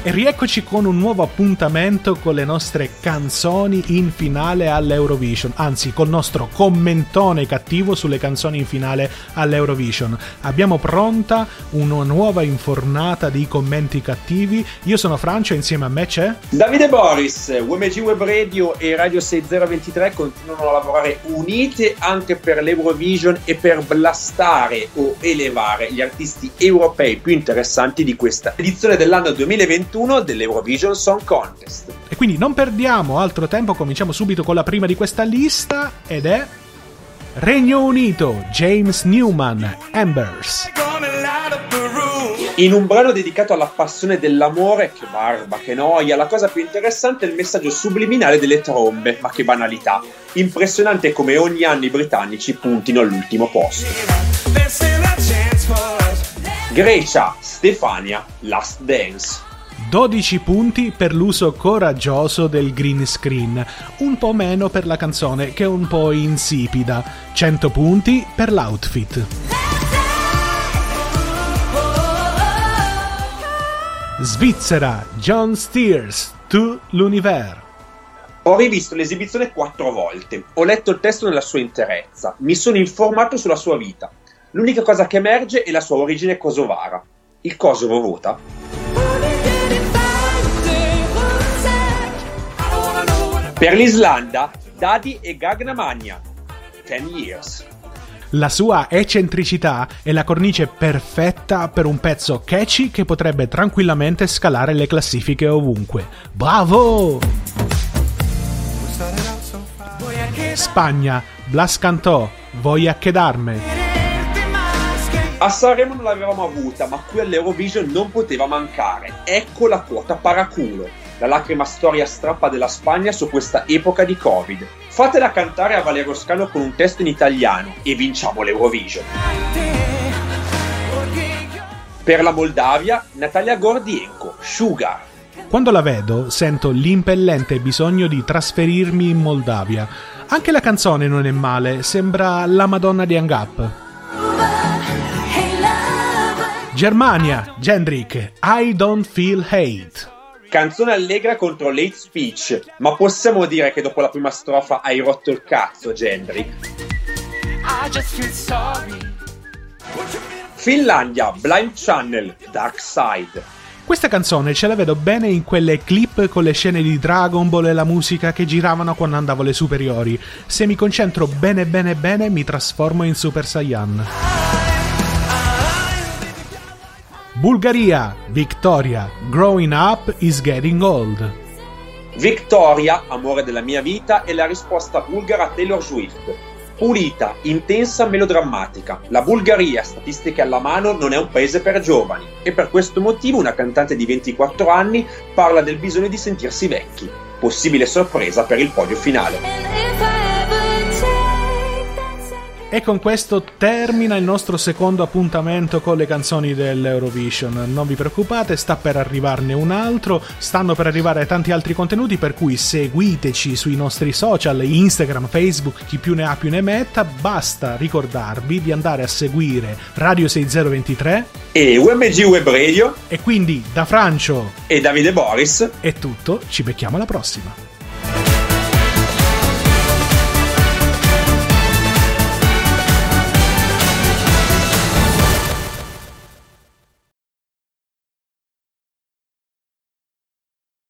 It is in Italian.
E rieccoci con un nuovo appuntamento con le nostre canzoni in finale all'Eurovision, anzi col nostro commentone cattivo sulle canzoni in finale all'Eurovision. Abbiamo pronta una nuova infornata di commenti cattivi. Io sono Francio e insieme a me c'è Davide Boris, UMG Web Radio e Radio 6023 continuano a lavorare unite anche per l'Eurovision e per blastare o elevare gli artisti europei più interessanti di questa edizione dell'anno 2021 2021 dell'Eurovision Song Contest. E quindi non perdiamo altro tempo, cominciamo subito con la prima di questa lista ed è Regno Unito, James Newman, Embers. In un brano dedicato alla passione dell'amore, che barba, che noia, la cosa più interessante è il messaggio subliminale delle trombe, ma che banalità. Impressionante come ogni anno i britannici puntino all'ultimo posto. Grecia, Stefania, Last Dance. 12 punti per l'uso coraggioso del green screen, un po' meno per la canzone che è un po' insipida, 100 punti per l'outfit. Svizzera, John Steers, Tu l'Univers. Ho rivisto l'esibizione quattro volte, ho letto il testo nella sua interezza, mi sono informato sulla sua vita. L'unica cosa che emerge è la sua origine kosovara. Il Kosovo vota? Per l'Islanda, Dadi e Gagna Magna. 10 years. La sua eccentricità è la cornice perfetta per un pezzo catchy che potrebbe tranquillamente scalare le classifiche ovunque. Bravo! Spagna, Blas cantò Voy a quedarme. A Sanremo non l'avevamo avuta, ma qui all'Eurovision non poteva mancare. Ecco la quota paraculo la lacrima storia strappa della Spagna su questa epoca di Covid. Fatela cantare a Valerio Scano con un testo in italiano e vinciamo l'Eurovision. Per la Moldavia, Natalia Gordienko, Sugar. Quando la vedo, sento l'impellente bisogno di trasferirmi in Moldavia. Anche la canzone non è male, sembra la Madonna di Hang Up. Germania, Gendrik, I don't feel hate. Canzone allegra contro late speech, ma possiamo dire che dopo la prima strofa hai rotto il cazzo, Gendry. Finlandia, Blind Channel, Dark Side. Questa canzone ce la vedo bene in quelle clip con le scene di Dragon Ball e la musica che giravano quando andavo alle superiori. Se mi concentro bene bene bene mi trasformo in Super Saiyan. Bulgaria, Victoria, Growing Up is Getting Old. Victoria, amore della mia vita, è la risposta bulgara a Taylor Swift. Pulita, intensa, melodrammatica. La Bulgaria, statistiche alla mano, non è un paese per giovani e per questo motivo una cantante di 24 anni parla del bisogno di sentirsi vecchi. Possibile sorpresa per il podio finale. E con questo termina il nostro secondo appuntamento con le canzoni dell'Eurovision. Non vi preoccupate, sta per arrivarne un altro, stanno per arrivare tanti altri contenuti, per cui seguiteci sui nostri social, Instagram, Facebook, chi più ne ha più ne metta. Basta ricordarvi di andare a seguire Radio 6023 e UMG Web Radio. E quindi da Francio e Davide Boris è tutto, ci becchiamo alla prossima.